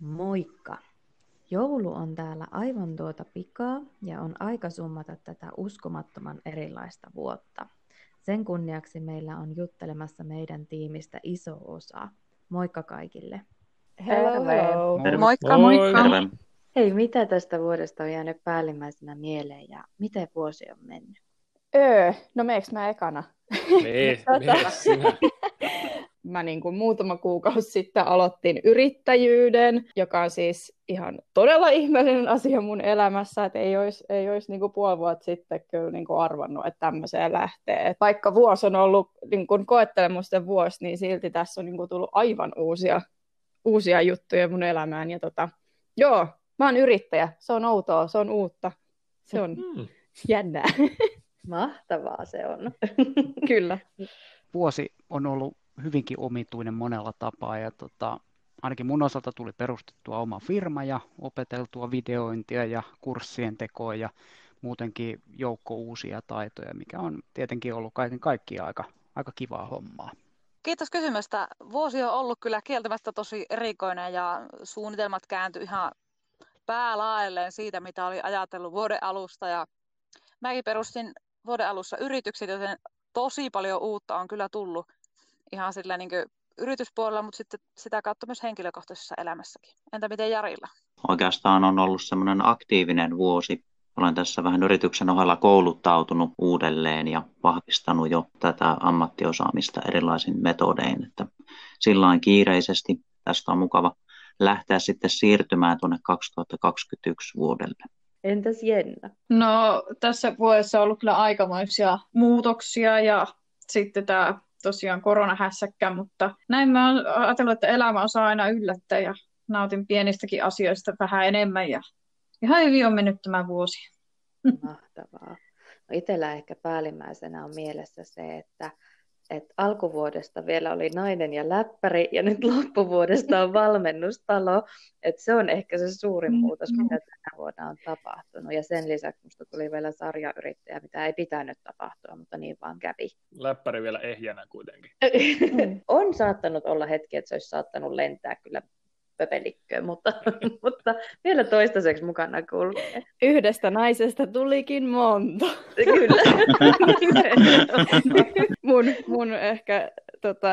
Moikka! Joulu on täällä aivan tuota pikaa ja on aika summata tätä uskomattoman erilaista vuotta. Sen kunniaksi meillä on juttelemassa meidän tiimistä iso osa. Moikka kaikille! Hello, hello. Moikka, moikka. Terve. Hei, mitä tästä vuodesta on jäänyt päällimmäisenä mieleen ja miten vuosi on mennyt? Öö, no meeks mä ekana? Mee, Tota. sinä. Mä niin kuin muutama kuukausi sitten aloittin yrittäjyyden, joka on siis ihan todella ihmeellinen asia mun elämässä, että ei olisi, ei olisi niin kuin puoli vuotta sitten kyllä niin kuin arvannut, että tämmöiseen lähtee. Et vaikka vuosi on ollut niin kuin koettelemusten vuosi, niin silti tässä on niin kuin tullut aivan uusia, uusia juttuja mun elämään. Ja tota, joo, mä oon yrittäjä, se on outoa, se on uutta, se on Hmm. jännää, Mahtavaa se on. kyllä. Vuosi on ollut hyvinkin omituinen monella tapaa ja tota, ainakin mun osalta tuli perustettua oma firma ja opeteltua videointia ja kurssien tekoa ja muutenkin joukko uusia taitoja, mikä on tietenkin ollut kaiken kaikkiaan aika, aika kivaa hommaa. Kiitos kysymästä. Vuosi on ollut kyllä kieltämättä tosi erikoinen ja suunnitelmat kääntyi ihan päälaelleen siitä, mitä oli ajatellut vuoden alusta. Ja mäkin perustin vuoden alussa yritykset, joten tosi paljon uutta on kyllä tullut ihan sillä niin yrityspuolella, mutta sitten sitä kautta myös henkilökohtaisessa elämässäkin. Entä miten Jarilla? Oikeastaan on ollut semmoinen aktiivinen vuosi. Olen tässä vähän yrityksen ohella kouluttautunut uudelleen ja vahvistanut jo tätä ammattiosaamista erilaisin metodein. Että sillain kiireisesti tästä on mukava lähteä sitten siirtymään tuonne 2021 vuodelle. Entäs Jenna? No tässä vuodessa on ollut kyllä aikamoisia muutoksia ja sitten tämä tosiaan koronahässäkkä, mutta näin mä oon ajatellut, että elämä osaa aina yllättää ja nautin pienistäkin asioista vähän enemmän ja ihan hyvin on mennyt tämä vuosi. Mahtavaa. No itsellä ehkä päällimmäisenä on mielessä se, että, että alkuvuodesta vielä oli nainen ja läppäri ja nyt loppuvuodesta on valmennustalo. Että se on ehkä se suurin muutos, mitä tänä vuonna on tapahtunut. Ja sen lisäksi minusta tuli vielä sarjayrittäjä, mitä ei pitänyt tapahtua, mutta niin vaan kävi. Läppäri vielä ehjänä kuitenkin. on saattanut olla hetki, että se olisi saattanut lentää kyllä pöpelikköön, mutta, mutta vielä toistaiseksi mukana kulkee. Yhdestä naisesta tulikin monta. Kyllä. mun, mun ehkä tota,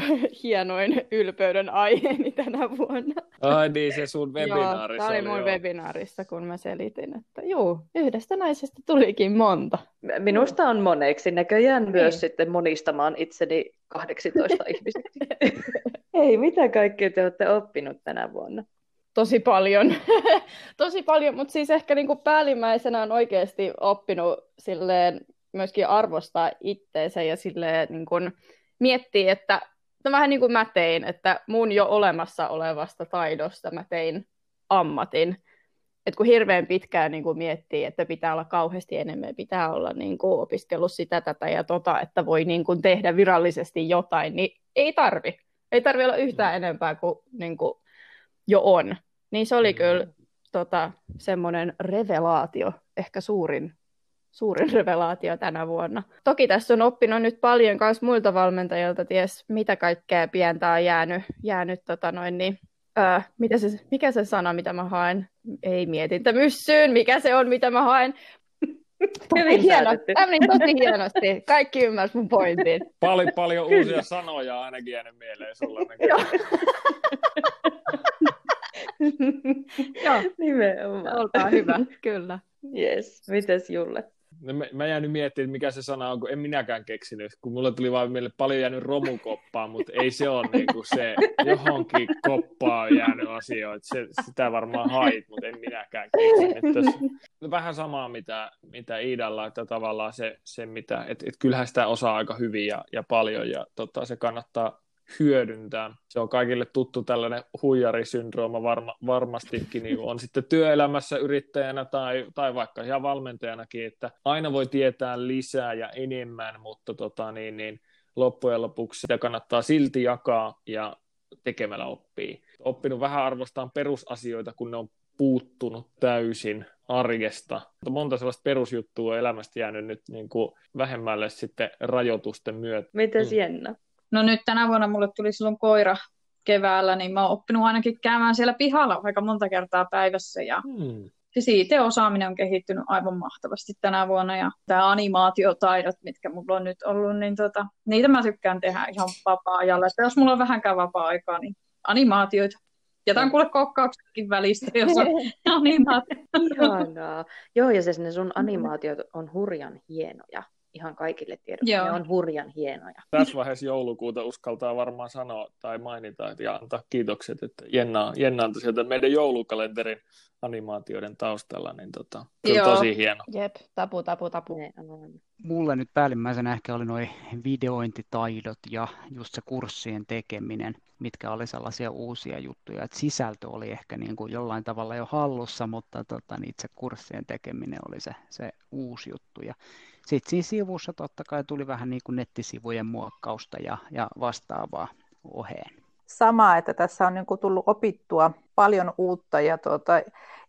hienoin ylpeyden aiheeni tänä vuonna. Ai niin, se sun webinaarissa Joo, tämä oli mun joo. webinaarissa, kun mä selitin, että juu, yhdestä naisesta tulikin monta. Minusta on moneksi näköjään myös Niin. sitten monistamaan itseni 18 ihmiseksi. Ei, mitä kaikkea te olette oppinut tänä vuonna? Tosi paljon. Tosi paljon, mutta siis ehkä niinku päällimmäisenä on oikeasti oppinut silleen myöskin arvostaa itteensä ja silleen niin kuin miettiä, että no vähän niin kuin mä tein, että mun jo olemassa olevasta taidosta mä tein ammatin. Et kun hirveän pitkään niin kuin miettii, että pitää olla kauheasti enemmän, pitää olla niin kuin opiskellut sitä, tätä ja tota, että voi niin kuin tehdä virallisesti jotain, niin ei tarvi. Ei tarvi olla yhtään enempää kuin, niin kuin jo on. Niin se oli Mm. kyllä tota, semmoinen revelaatio, ehkä suurin, suurin revelaatio tänä vuonna. Toki tässä on oppinut nyt paljon myös muilta valmentajilta, ties mitä kaikkea pientä on jäänyt, jäänyt tota noin, niin, öö, mitä se, mikä se sana, mitä mä haen? Ei mietintä myssyyn, mikä se on, mitä mä haen? Hyvin Hieno, päätetty. tämä tosi hienosti. Kaikki ymmärsivät mun pointin. Pali, paljon uusia sanoja on ainakin jäänyt mieleen sulla. Joo. Joo, Nimenomaan. olkaa hyvä, kyllä. Yes. Mites Julle? No, mä, mä jäänyt miettimään, mikä se sana on, kun en minäkään keksinyt. Kun mulle tuli vaan mieleen paljon jäänyt romukoppaa, mutta ei se ole niinku se johonkin koppaan jäänyt asioita. Se, sitä varmaan hait, mutta en minäkään keksinyt. Tässä vähän samaa, mitä, mitä Iidalla, että tavallaan se, se mitä, että et kyllähän sitä osaa aika hyvin ja, ja paljon ja tota, se kannattaa hyödyntää. Se on kaikille tuttu tällainen huijarisyndrooma varma, varmastikin, niin on sitten työelämässä yrittäjänä tai, tai vaikka ihan valmentajanakin, että aina voi tietää lisää ja enemmän, mutta tota, niin, niin, loppujen lopuksi sitä kannattaa silti jakaa ja tekemällä oppii. Oppinut vähän arvostaan perusasioita, kun ne on puuttunut täysin arjesta. Monta sellaista perusjuttua on elämästä jäänyt nyt niin kuin vähemmälle sitten rajoitusten myötä. Mites Mm. Jenna? No nyt tänä vuonna mulle tuli silloin koira, keväällä, niin mä oon oppinut ainakin käymään siellä pihalla aika monta kertaa päivässä ja Hmm. Siis IT-osaaminen on kehittynyt aivan mahtavasti tänä vuonna ja tämä animaatiotaidot, mitkä mulla on nyt ollut, niin tota, niitä mä tykkään tehdä ihan vapaa-ajalla. Että jos mulla on vähänkään vapaa-aikaa, niin animaatioita. Jätän kuule kokkauksetkin välistä, jos on animaatio. Ihanaa. Joo, ja se ne sun animaatiot on hurjan hienoja. Ihan kaikille tiedoksi. Joo. Ne on hurjan hienoja. Tässä vaiheessa joulukuuta uskaltaa varmaan sanoa tai mainita ja antaa kiitokset, että Jenna, Jenna antoi sieltä meidän joulukalenterin animaatioiden taustalla, niin tota, kyllä Joo. tosi hieno. Jep, tapu, tapu, tapu. Ne on. Mulle nyt päällimmäisenä ehkä oli noin videointitaidot ja just se kurssien tekeminen, mitkä oli sellaisia uusia juttuja. Et sisältö oli ehkä niin kuin jollain tavalla jo hallussa, mutta tota, niin itse kurssien tekeminen oli se, se uusi juttu. Ja sitten siinä sivussa totta kai tuli vähän niin kuin nettisivujen muokkausta ja, ja vastaavaa oheen. sama, että tässä on niin kuin tullut opittua paljon uutta ja tuota,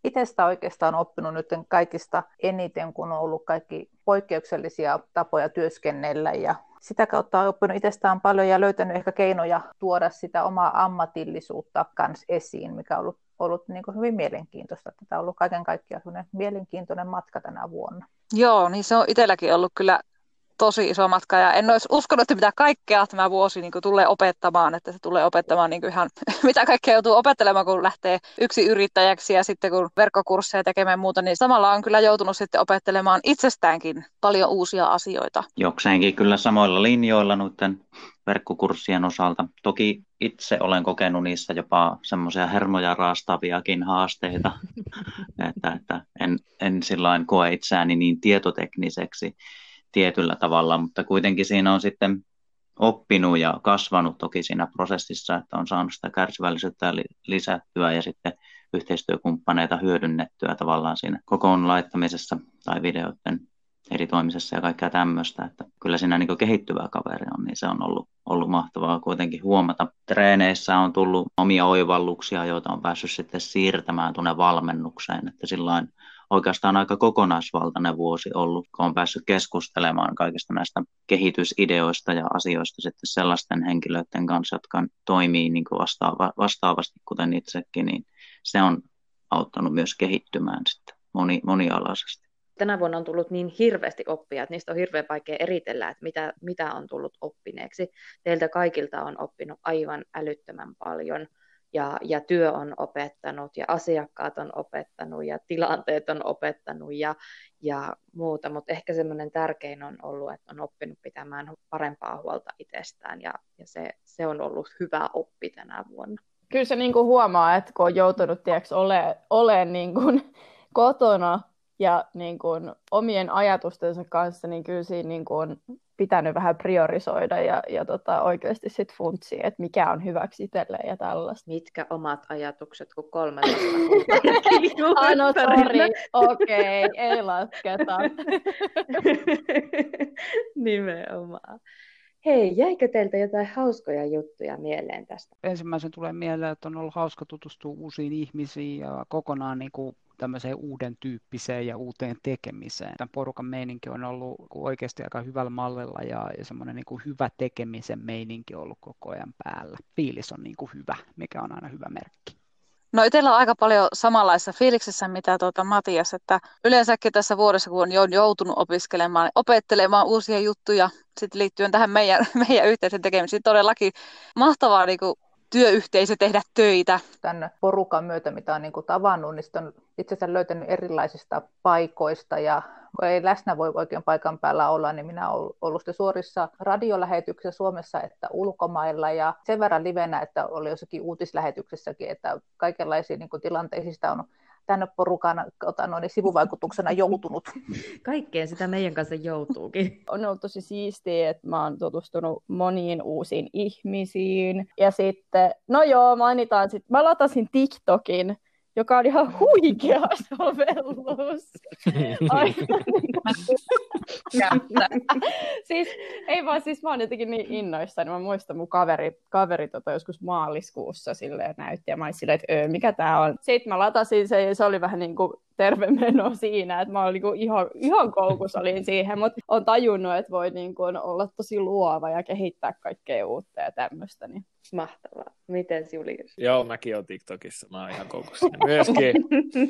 itsestä oikeastaan oppinut nyt kaikista eniten, kun on ollut kaikki poikkeuksellisia tapoja työskennellä ja sitä kautta on oppinut itsestään paljon ja löytänyt ehkä keinoja tuoda sitä omaa ammatillisuutta kans esiin, mikä on ollut, ollut niin kuin hyvin mielenkiintoista. Tämä on ollut kaiken kaikkiaan mielenkiintoinen matka tänä vuonna. Joo, niin se on itselläkin ollut kyllä tosi iso matka ja en olisi uskonut, että mitä kaikkea tämä vuosi niin kuin tulee opettamaan, että se tulee opettamaan niin kuin ihan mitä kaikkea joutuu opettelemaan, kun lähtee yksi yrittäjäksi ja sitten kun verkkokursseja tekemään muuta, niin samalla on kyllä joutunut sitten opettelemaan itsestäänkin paljon uusia asioita. Jokseenkin kyllä samoilla linjoilla noiden verkkokurssien osalta. Toki itse olen kokenut niissä jopa semmoisia hermoja raastaviakin haasteita, että, että en, en sillain koe itseäni niin tietotekniseksi tietyllä tavalla, mutta kuitenkin siinä on sitten oppinut ja kasvanut toki siinä prosessissa, että on saanut sitä kärsivällisyyttä li- lisättyä ja sitten yhteistyökumppaneita hyödynnettyä tavallaan siinä kokoon laittamisessa tai videoiden editoimisessa ja kaikkea tämmöistä, että kyllä siinä niin kehittyvä kaveri on, niin se on ollut, ollut mahtavaa kuitenkin huomata. Treeneissä on tullut omia oivalluksia, joita on päässyt sitten siirtämään tuonne valmennukseen, että sillain oikeastaan aika kokonaisvaltainen vuosi ollut, kun on päässyt keskustelemaan kaikista näistä kehitysideoista ja asioista sitten sellaisten henkilöiden kanssa, jotka toimii niin kuin vastaava, vastaavasti, kuten itsekin, niin se on auttanut myös kehittymään sitten moni, monialaisesti. Tänä vuonna on tullut niin hirveästi oppia, että niistä on hirveän vaikea eritellä, että mitä, mitä on tullut oppineeksi. Teiltä kaikilta on oppinut aivan älyttömän paljon ja, ja työ on opettanut ja asiakkaat on opettanut ja tilanteet on opettanut ja, ja muuta, mutta ehkä semmoinen tärkein on ollut, että on oppinut pitämään parempaa huolta itsestään ja, ja se, se on ollut hyvä oppi tänä vuonna. Kyllä se niin kuin huomaa, että kun on joutunut tiedätkö, ole, ole niin kuin kotona ja niin kuin omien ajatustensa kanssa, niin kyllä siinä niin kuin pitänyt vähän priorisoida ja, ja tota, oikeasti sitten funtsia, että mikä on hyväksi itselleen ja tällaista. Mitkä omat ajatukset, kun kolme Ah, no sorry, okei, okay, ei lasketa. Nimenomaan. Hei, jäikö teiltä jotain hauskoja juttuja mieleen tästä? Ensimmäisen tulee mieleen, että on ollut hauska tutustua uusiin ihmisiin ja kokonaan niin kuin tämmöiseen uuden tyyppiseen ja uuteen tekemiseen. Tämän porukan meininki on ollut oikeasti aika hyvällä mallilla ja, ja semmoinen niin kuin hyvä tekemisen meininki on ollut koko ajan päällä. Fiilis on niin kuin hyvä, mikä on aina hyvä merkki. No itsellä on aika paljon samanlaisessa fiiliksessä, mitä tuota Matias, että yleensäkin tässä vuodessa, kun on jo joutunut opiskelemaan, opettelemaan uusia juttuja, sitten liittyen tähän meidän, meidän yhteisen tekemiseen, todellakin mahtavaa niin kuin työyhteisö tehdä töitä. Tämän porukan myötä, mitä on niin kuin tavannut, niin sitten on itse asiassa löytänyt erilaisista paikoista ja kun ei läsnä voi oikein paikan päällä olla, niin minä olen ollut sitten suorissa radiolähetyksissä Suomessa että ulkomailla ja sen verran livenä, että oli jossakin uutislähetyksessäkin, että kaikenlaisia niin kuin tilanteista on tänne porukan ota, noin, sivuvaikutuksena joutunut. Kaikkeen sitä meidän kanssa joutuukin. On ollut tosi siistiä, että mä oon tutustunut moniin uusiin ihmisiin. Ja sitten, no joo, mainitaan sitten, mä latasin TikTokin, joka on ihan huikea sovellus. Siis, ei vaan, siis mä oon jotenkin niin innoissani. Mä muistan mun kaveri, kaveri tota, joskus maaliskuussa silleen näytti, ja mä olin silleen, että öö, mikä tää on. Sitten mä latasin sen, ja se oli vähän niin kuin terve meno siinä, että mä olin niin ihan, ihan koukus olin siihen, mutta on tajunnut, että voi niin kuin olla tosi luova ja kehittää kaikkea uutta ja tämmöistä. Niin. Mahtavaa. Miten Julius? Joo, mäkin olen TikTokissa. Mä oon ihan koukussa. Myöskin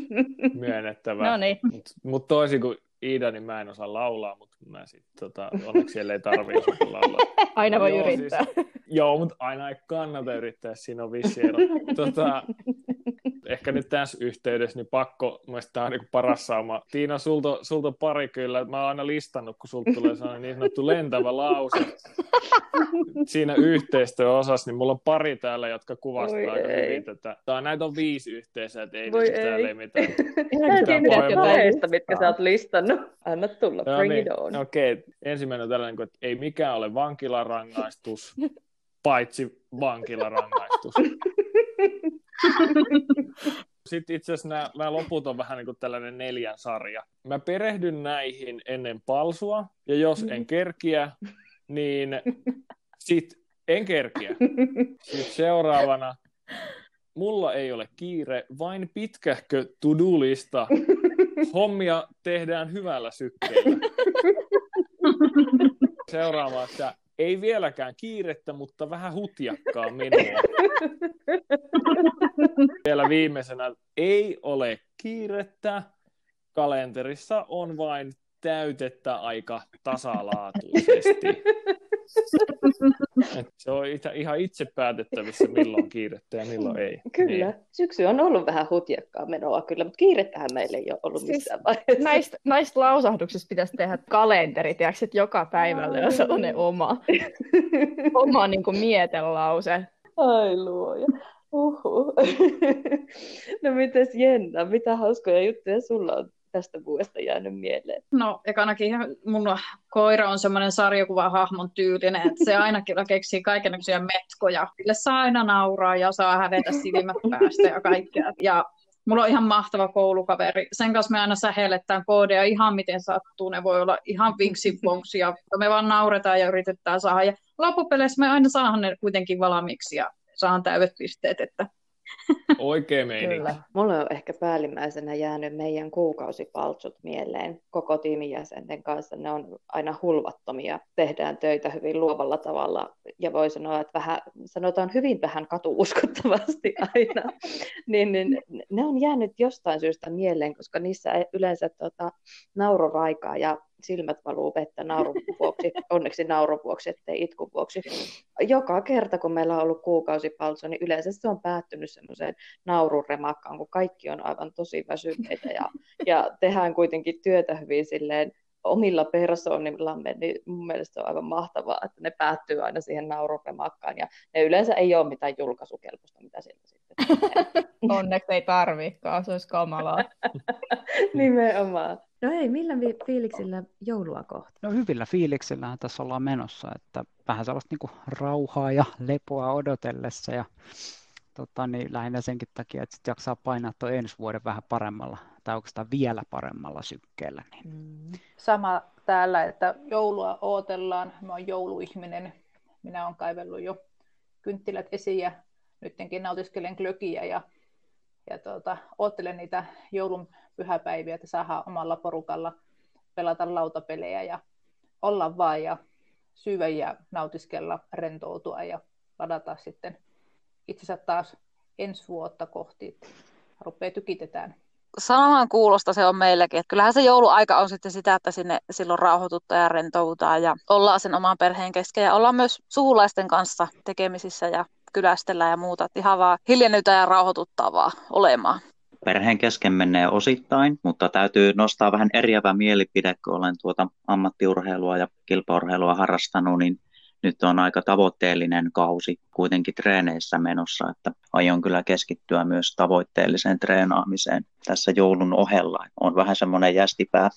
myönnettävä. No niin. Mutta mut toisin kuin Iida, niin mä en osaa laulaa, mutta mä sit, tota, onneksi siellä ei tarvitse osata laulaa. Aina voi Joo, yrittää. Siis, joo, mutta aina ei kannata yrittää, siinä on vissi ero. Tota, ehkä nyt tässä yhteydessä niin pakko, mielestäni tämä on niin paras sauma. Tiina, sulta, sulta pari kyllä, mä oon aina listannut, kun sulta tulee sellainen niin sanottu lentävä lause siinä yhteistyöosassa, niin mulla on pari täällä, jotka kuvastaa Voi aika ei. hyvin tätä. Tää, näitä on viisi yhteensä, että ei, Voi niistä täällä ei. ei mitään. Mitään näistä, mitkä sä oot listannut. Anna tulla, No bring niin, it on. Okei, okay. ensimmäinen on tällainen, että ei mikään ole vankilarangaistus, paitsi vankilarangaistus. Sitten itse asiassa nämä, nämä loput on vähän niin kuin tällainen neljän sarja. Mä perehdyn näihin ennen palsua, ja jos en kerkiä, niin sit en kerkiä. Sitten seuraavana, mulla ei ole kiire, vain pitkähkö to-do-lista. Hommia tehdään hyvällä sykkeellä. Seuraava, että ei vieläkään kiirettä, mutta vähän hutjakkaa minua. Vielä viimeisenä, ei ole kiirettä. Kalenterissa on vain täytettä aika tasalaatuisesti. Et se on ihan itse päätettävissä, milloin kiirettä ja milloin ei. Kyllä. Niin. Syksy on ollut vähän hutjakkaa menoa kyllä, mutta kiirettähän meillä ei ole ollut Siis missään vaiheessa. Näistä, näistä lausahduksista pitäisi tehdä kalenteri, tiedätkö, että joka päivälle on sellainen oma, oma niin kuin mietelause. Ai luoja. Uhu. no mites Jenna, mitä hauskoja juttuja sulla on tästä vuodesta jäänyt mieleen? No, ekanakin mun koira on semmoinen sarjakuva-hahmon tyylinen, että se aina kyllä keksii kaikenlaisia metkoja. Sille saa aina nauraa ja saa hävetä silmät päästä ja kaikkea. Ja mulla on ihan mahtava koulukaveri. Sen kanssa me aina sähelletään koodeja ihan miten sattuu. Ne voi olla ihan vinksipongsia. Me vaan nauretaan ja yritetään saada. Ja loppupeleissä me aina saadaan ne kuitenkin valmiiksi ja saan täydet pisteet. Että Oikein meininki. Kyllä. Mulle on ehkä päällimmäisenä jäänyt meidän kuukausipaltsut mieleen koko tiimin jäsenten kanssa. Ne on aina hulvattomia. Tehdään töitä hyvin luovalla tavalla ja voi sanoa, että vähän, sanotaan hyvin vähän katuuskottavasti aina. niin, niin, ne on jäänyt jostain syystä mieleen, koska niissä yleensä tota, naururaikaa ja silmät valuu vettä naurun vuoksi, onneksi naurun vuoksi, ettei itkun vuoksi. Joka kerta, kun meillä on ollut kuukausipaltsu, niin yleensä se on päättynyt semmoiseen naururemakkaan, kun kaikki on aivan tosi väsyneitä ja, ja tehdään kuitenkin työtä hyvin silleen omilla persoonillamme, niin mun mielestä se on aivan mahtavaa, että ne päättyy aina siihen naururemakkaan ja ne yleensä ei ole mitään julkaisukelpoista, mitä sieltä sitten tulee. Onneksi ei tarvikaan, se olisi kamalaa. Nimenomaan. No hei, millä fiiliksillä joulua kohta? No hyvillä fiiliksillähän tässä ollaan menossa, että vähän sellaista niin kuin rauhaa ja lepoa odotellessa ja tota, niin lähinnä senkin takia, että sit jaksaa painaa tuo ensi vuoden vähän paremmalla tai oikeastaan vielä paremmalla sykkeellä. Niin. Mm. Sama täällä, että joulua ootellaan. Mä oon jouluihminen. Minä olen kaivellut jo kynttilät esiin ja nyttenkin nautiskelen glögiä ja, ja tuota, oottelen niitä joulun pyhäpäiviä, että saadaan omalla porukalla pelata lautapelejä ja olla vaan ja syödä ja nautiskella, rentoutua ja ladata sitten itsensä taas ensi vuotta kohti. Rupeaa tykitetään. Samaan kuulosta se on meillekin. Että kyllähän se jouluaika on sitten sitä, että sinne silloin rauhoituttaa ja rentoudutaan ja ollaan sen oman perheen kesken ja ollaan myös sukulaisten kanssa tekemisissä ja kylästellään ja muuta. Että ihan vaan hiljennytään ja rauhoituttaa vaan olemaan. Perheen kesken menee osittain, mutta täytyy nostaa vähän eriävä mielipide, kun olen tuota ammattiurheilua ja kilpaurheilua harrastanut, niin nyt on aika tavoitteellinen kausi kuitenkin treeneissä menossa, että aion kyllä keskittyä myös tavoitteelliseen treenaamiseen tässä joulun ohella. On vähän semmoinen jästipää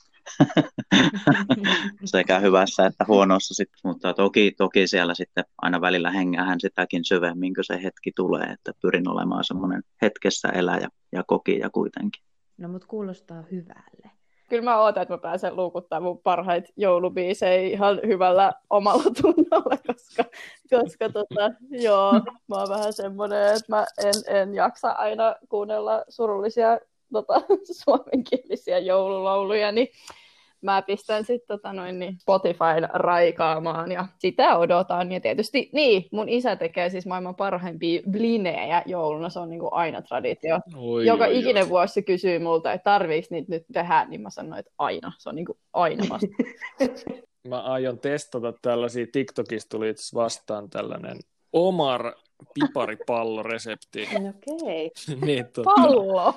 sekä hyvässä että huonossa, sit, mutta toki, toki siellä sitten aina välillä hengähän sitäkin syvemmin, kun se hetki tulee, että pyrin olemaan semmoinen hetkessä eläjä ja kokija kuitenkin. No mut kuulostaa hyvälle. Kyllä mä ootan, että mä pääsen luukuttaa mun parhaita joulubiisejä ihan hyvällä omalla tunnolla, koska, koska tota, joo, mä oon vähän semmoinen, että mä en, en jaksa aina kuunnella surullisia tota, suomenkielisiä joululauluja, niin mä pistän sitten tota noin, niin Spotifyn raikaamaan ja sitä odotan. Ja tietysti, niin, mun isä tekee siis maailman parhaimpia blinejä jouluna, se on niin kuin aina traditio. Oi, Joka oi, ikinen oi. vuosi se kysyy multa, että tarviiko niitä nyt tehdä, niin mä sanoin, että aina, se on niin kuin aina vasta. mä aion testata tällaisia, TikTokista tuli itse vastaan tällainen Omar piparipalloresepti. Okei. Okay. niin, tota... Pallo!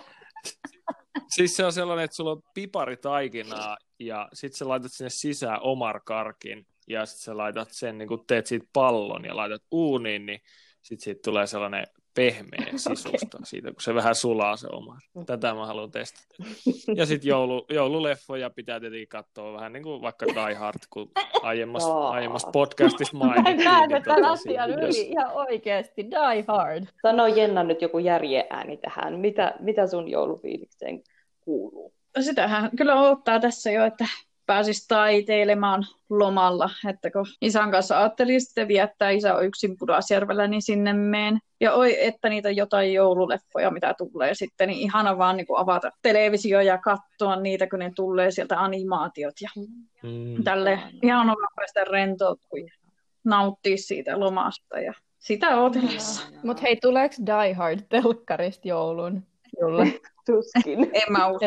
siis se on sellainen, että sulla on piparitaikinaa ja sitten sä laitat sinne sisään Omar karkin ja sitten sä laitat sen, niin kun teet siitä pallon ja laitat uuniin, niin sitten siitä tulee sellainen pehmeä sisusta okay. siitä, kun se vähän sulaa se oma. Tätä mä haluan testata. Ja sitten joulu, joululeffoja pitää tietenkin katsoa vähän niin kuin vaikka Die Hard, kun aiemmassa, oh. aiemmassa podcastissa mainittiin. Mä näen niin tämän asian yli ihan oikeasti. Die Hard. Sano Jenna nyt joku järjeääni tähän. Mitä, mitä sun joulufiilikseen kuuluu? Sitähän kyllä odottaa tässä jo, että pääsisi taiteilemaan lomalla, että kun isän kanssa ajattelin sitten viettää, isä on yksin Pudasjärvellä, niin sinne meen. Ja oi, että niitä jotain joululeffoja, mitä tulee sitten, niin ihana vaan niin kuin avata televisio ja katsoa niitä, kun ne tulee sieltä animaatiot ja mm. tälle. Ihan on päästä rentoutua ja nauttia siitä lomasta ja sitä odotellessa. Mutta hei, tuleeko Die Hard telkkarista joulun? Julle? Tuskin. en mä usko.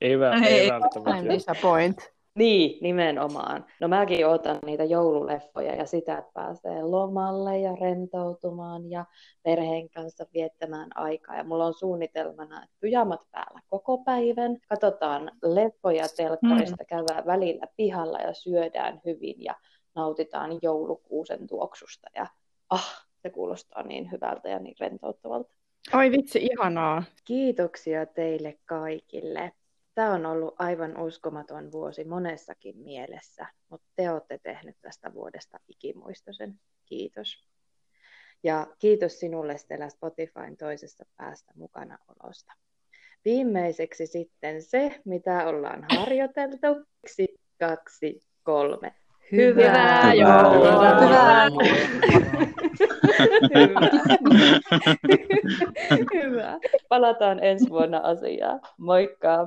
Ei, vä- ei, ei välttämättä. Disappoint. Niin, nimenomaan. No mäkin otan niitä joululeffoja ja sitä, että pääsee lomalle ja rentoutumaan ja perheen kanssa viettämään aikaa. Ja mulla on suunnitelmana, että pyjamat päällä koko päivän. Katsotaan leffoja telkkarista, mm. käydään välillä pihalla ja syödään hyvin ja nautitaan joulukuusen tuoksusta. Ja ah, se kuulostaa niin hyvältä ja niin rentouttavalta. Oi vitsi, ihanaa. Kiitoksia teille kaikille. Tämä on ollut aivan uskomaton vuosi monessakin mielessä, mutta te olette tehnyt tästä vuodesta ikimuistoisen. Kiitos. Ja kiitos sinulle Stella Spotifyn toisessa päästä mukana olosta. Viimeiseksi sitten se, mitä ollaan harjoiteltu. Yksi, kaksi, kolme. Hyvää, Hyvää joulua! Hyvää. Hyvä. Hyvä. Palataan ensi vuonna asiaan. Moikka!